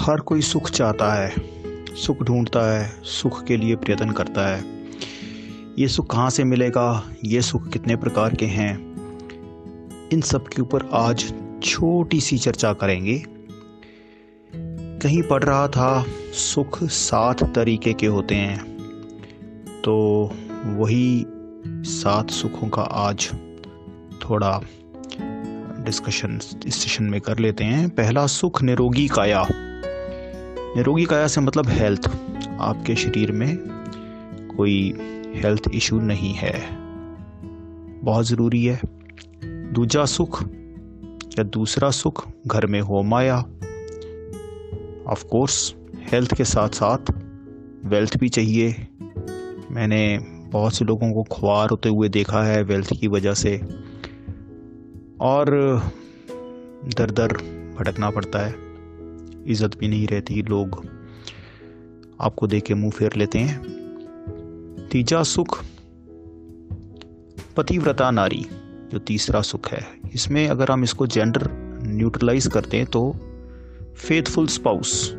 हर कोई सुख चाहता है, सुख ढूंढता है, सुख के लिए प्रयत्न करता है। ये सुख कहाँ से मिलेगा? ये सुख कितने प्रकार के हैं? इन सब के ऊपर आज छोटी सी चर्चा करेंगे। कहीं पढ़ रहा था, सुख सात तरीके के होते हैं। तो वही सात सुखों का आज थोड़ा डिस्कशन इस सेशन में कर लेते हैं। पहला सुख निरोगी काया। निरोगी काया से मतलब हेल्थ आपके शरीर में कोई हेल्थ इशू नहीं है। बहुत ज़रूरी है। दूजा सुख या दूसरा सुख, घर में हो माया। ऑफ़ कोर्स हेल्थ के साथ साथ वेल्थ भी चाहिए। मैंने बहुत से लोगों को खुआर होते हुए देखा है वेल्थ की वजह से। और दर दर भटकना पड़ता है। इज़्ज़त भी नहीं रहती, लोग आपको देख के मुँह फेर लेते हैं। तीजा सुख, पतिव्रता नारी, जो तीसरा सुख है। इसमें अगर हम इसको जेंडर न्यूट्रलाइज करते हैं तो फेथफुल स्पाउस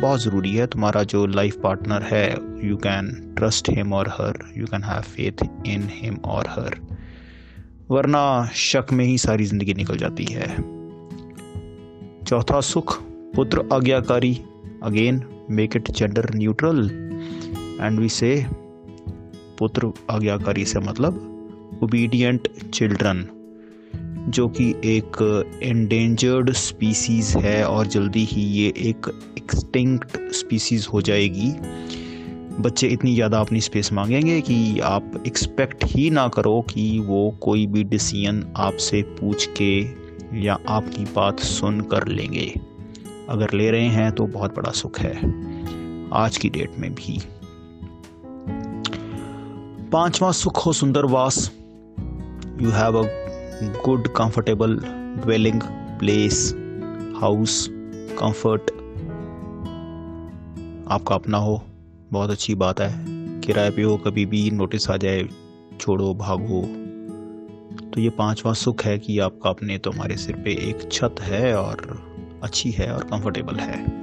बहुत ज़रूरी है। तुम्हारा जो लाइफ पार्टनर है यू कैन ट्रस्ट हिम और her you can have faith in him और हर वरना शक में ही सारी ज़िंदगी निकल जाती है। चौथा सुख पुत्र आज्ञाकारी again make it gender neutral and we say पुत्र आज्ञाकारी से मतलब ओबीडियंट चिल्ड्रन जो कि एक एंडेंजर्ड स्पीसीज है और जल्दी ही ये एक एक्सटिंक्ट स्पीसीज हो जाएगी। बच्चे इतनी ज़्यादा अपनी स्पेस मांगेंगे कि आप एक्सपेक्ट ही ना करो कि वो कोई भी डिसीज़न आपसे पूछ के या आपकी बात सुन कर लेंगे। अगर ले रहे हैं तो बहुत बड़ा सुख है। आज की डेट में भी। पांचवा सुख हो सुंदर वास you have a good comfortable dwelling place house comfort आपका अपना हो, बहुत अच्छी बात है। किराए पे हो, कभी भी नोटिस आ जाए, छोड़ो, भागो। तो ये पांचवा सुख है कि आपका अपने तुम्हारे सिर पे एक छत है और अच्छी है और कंफर्टेबल है।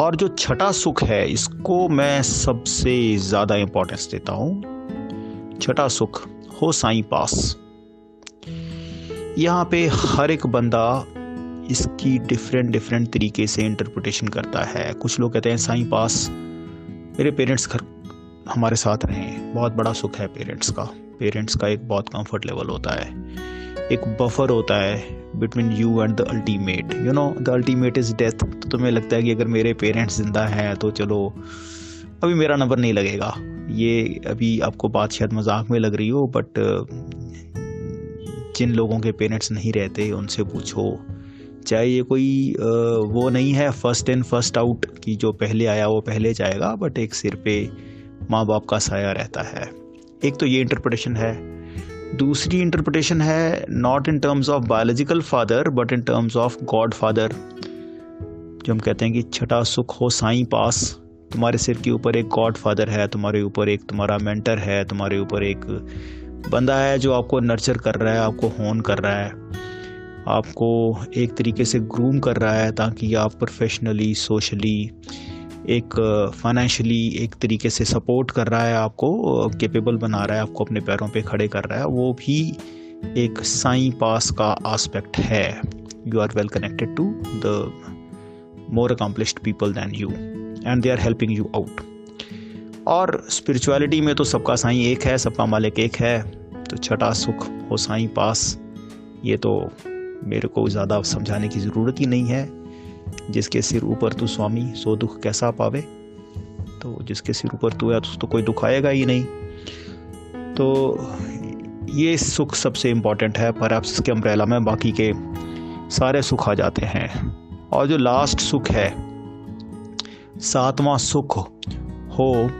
और जो छठा सुख है, इसको मैं सबसे ज़्यादा इंपॉर्टेंस देता हूँ। छठा सुख हो साई पास। यहाँ पे हर एक बंदा इसकी डिफरेंट डिफरेंट तरीके से इंटरप्रिटेशन करता है। कुछ लोग कहते हैं, साई पास, मेरे पेरेंट्स घर हमारे साथ रहें। बहुत बड़ा सुख है पेरेंट्स का। पेरेंट्स का एक बहुत कंफर्ट लेवल होता है। एक बफर होता है between you and the ultimate you know the ultimate is death तो तुम्हें लगता है कि अगर मेरे पेरेंट्स ज़िंदा हैं तो चलो, अभी मेरा नंबर नहीं लगेगा। ये अभी आपको बात शायद मज़ाक में लग रही हो बट जिन लोगों के पेरेंट्स नहीं रहते, उनसे पूछो। चाहे ये कोई वो नहीं है फ़र्स्ट इन फ़र्स्ट आउट कि जो पहले आया वो पहले जाएगा बट एक सिर पे माँ बाप का साया रहता है। एक तो ये इंटरप्रिटेशन है। दूसरी इंटरप्रटेशन है not in terms of biological father but in terms of God father जो हम कहते हैं कि छठा सुख हो, साई पास। तुम्हारे सिर के ऊपर एक गॉड फादर है, तुम्हारे ऊपर एक तुम्हारा मेंटर है, तुम्हारे ऊपर एक बंदा है जो आपको नर्चर कर रहा है, आपको होन कर रहा है, आपको एक तरीके से ग्रूम कर रहा है ताकि आप प्रोफेशनली सोशली एक फाइनेंशियली एक तरीके से सपोर्ट कर रहा है आपको कैपेबल बना रहा है, आपको अपने पैरों पे खड़े कर रहा है, वो भी एक साई पास का आस्पेक्ट है। You are well connected to the more accomplished people than you and they are helping you out और स्पिरिचुअलिटी में तो सबका साई एक है, सबका मालिक एक है तो छठा सुख हो साई पास, ये तो मेरे को ज़्यादा समझाने की ज़रूरत ही नहीं है। जिसके सिर ऊपर तू स्वामी सो दुख कैसा पावे? तो जिसके सिर ऊपर तू है तो, कोई दुख आएगा ही नहीं। तो ये सुख सबसे इंपॉर्टेंट है पर आप इसके अम्ब्रेला में बाकी के सारे सुख आ जाते हैं। और जो लास्ट सुख है सातवां सुख हो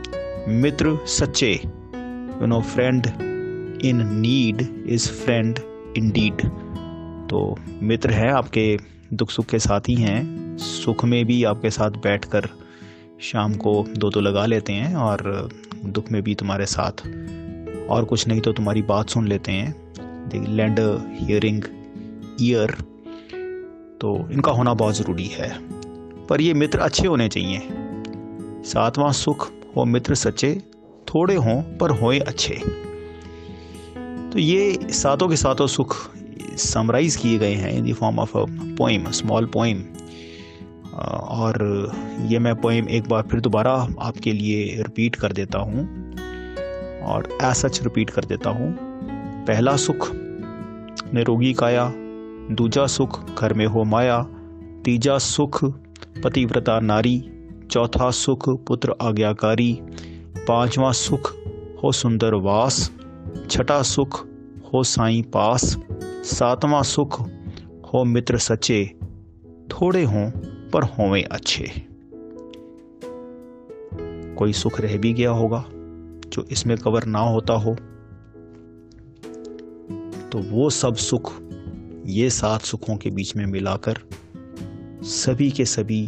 मित्र सच्चे। You know friend in need is friend in deed तो मित्र हैं आपके दुख सुख के साथ ही हैं। सुख में भी आपके साथ बैठकर शाम को दो तो लगा लेते हैं और दुख में भी तुम्हारे साथ। और कुछ नहीं तो तुम्हारी बात सुन लेते हैं। दे लैंड हियरिंग ईयर तो इनका होना बहुत ज़रूरी है। पर ये मित्र अच्छे होने चाहिए। सातवां सुख हो मित्र सच्चे थोड़े हों पर होए अच्छे। तो ये सातों के सातों सुख समराइज किए गए हैं in the form of a poem small poem और ये मैं पोइम एक बार फिर दोबारा आपके लिए रिपीट कर देता हूँ और सच रिपीट कर देता हूँ। पहला सुख, निरोगी काया, दूजा सुख, घर में हो माया, तीजा सुख, पतिव्रता नारी, चौथा सुख, पुत्र आज्ञाकारी, पांचवा सुख, हो सुंदर वास, छठा सुख, हो साई पास, सातवां सुख, हो मित्र सच्चे, थोड़े हों। पर होवें अच्छे। कोई सुख रह भी गया होगा, जो इसमें कवर ना होता हो। तो वो सब सुख, ये सात सुखों के बीच में मिलाकर, सभी के सभी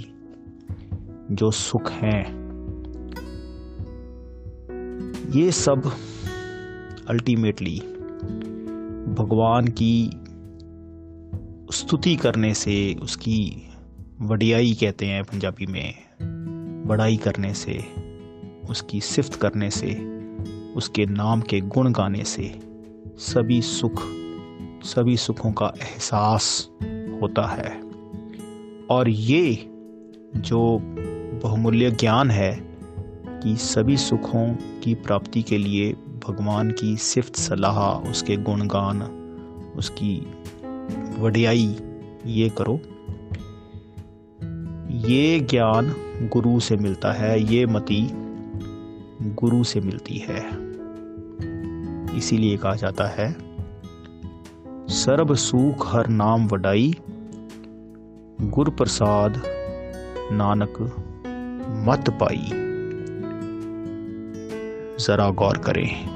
जो सुख हैं, ये सब अल्टीमेटली भगवान की स्तुति करने से, उसकी वडियाई कहते हैं पंजाबी में। बड़ाई करने से, उसकी सिफ्त करने से, उसके नाम के गुण गाने से सभी सुख, सभी सुखों का एहसास होता है। और ये जो बहुमूल्य ज्ञान है कि सभी सुखों की प्राप्ति के लिए भगवान की सिफ्त सलाह, उसके गुणगान, उसकी वडियाई, ये करो। ये ज्ञान गुरु से मिलता है, ये मति गुरु से मिलती है। इसीलिए कहा जाता है सर्व सुख हर नाम वडाई गुर प्रसाद नानक मत पाई। जरा गौर करें।